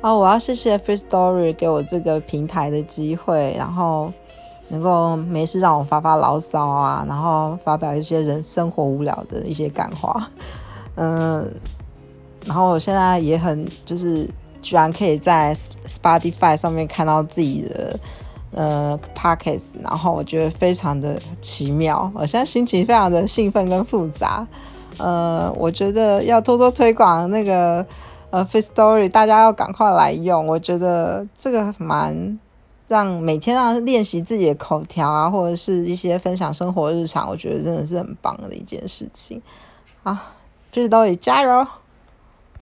啊，我要谢谢 Free Story 给我这个平台的机会，然后能够没事让我发发牢骚啊，然后发表一些人生活无聊的一些感话，嗯，然后我现在也很就是居然可以在 Spotify 上面看到自己的呃 Pockets，然后我觉得非常的奇妙，我现在心情非常的兴奋跟复杂，呃，我觉得要多多推广那个。呃，Face Story，大家要赶快来用。我觉得这个蛮让每天让练习自己的口条啊，或者是一些分享生活日常，我觉得真的是很棒的一件事情。啊，Face Story，加油！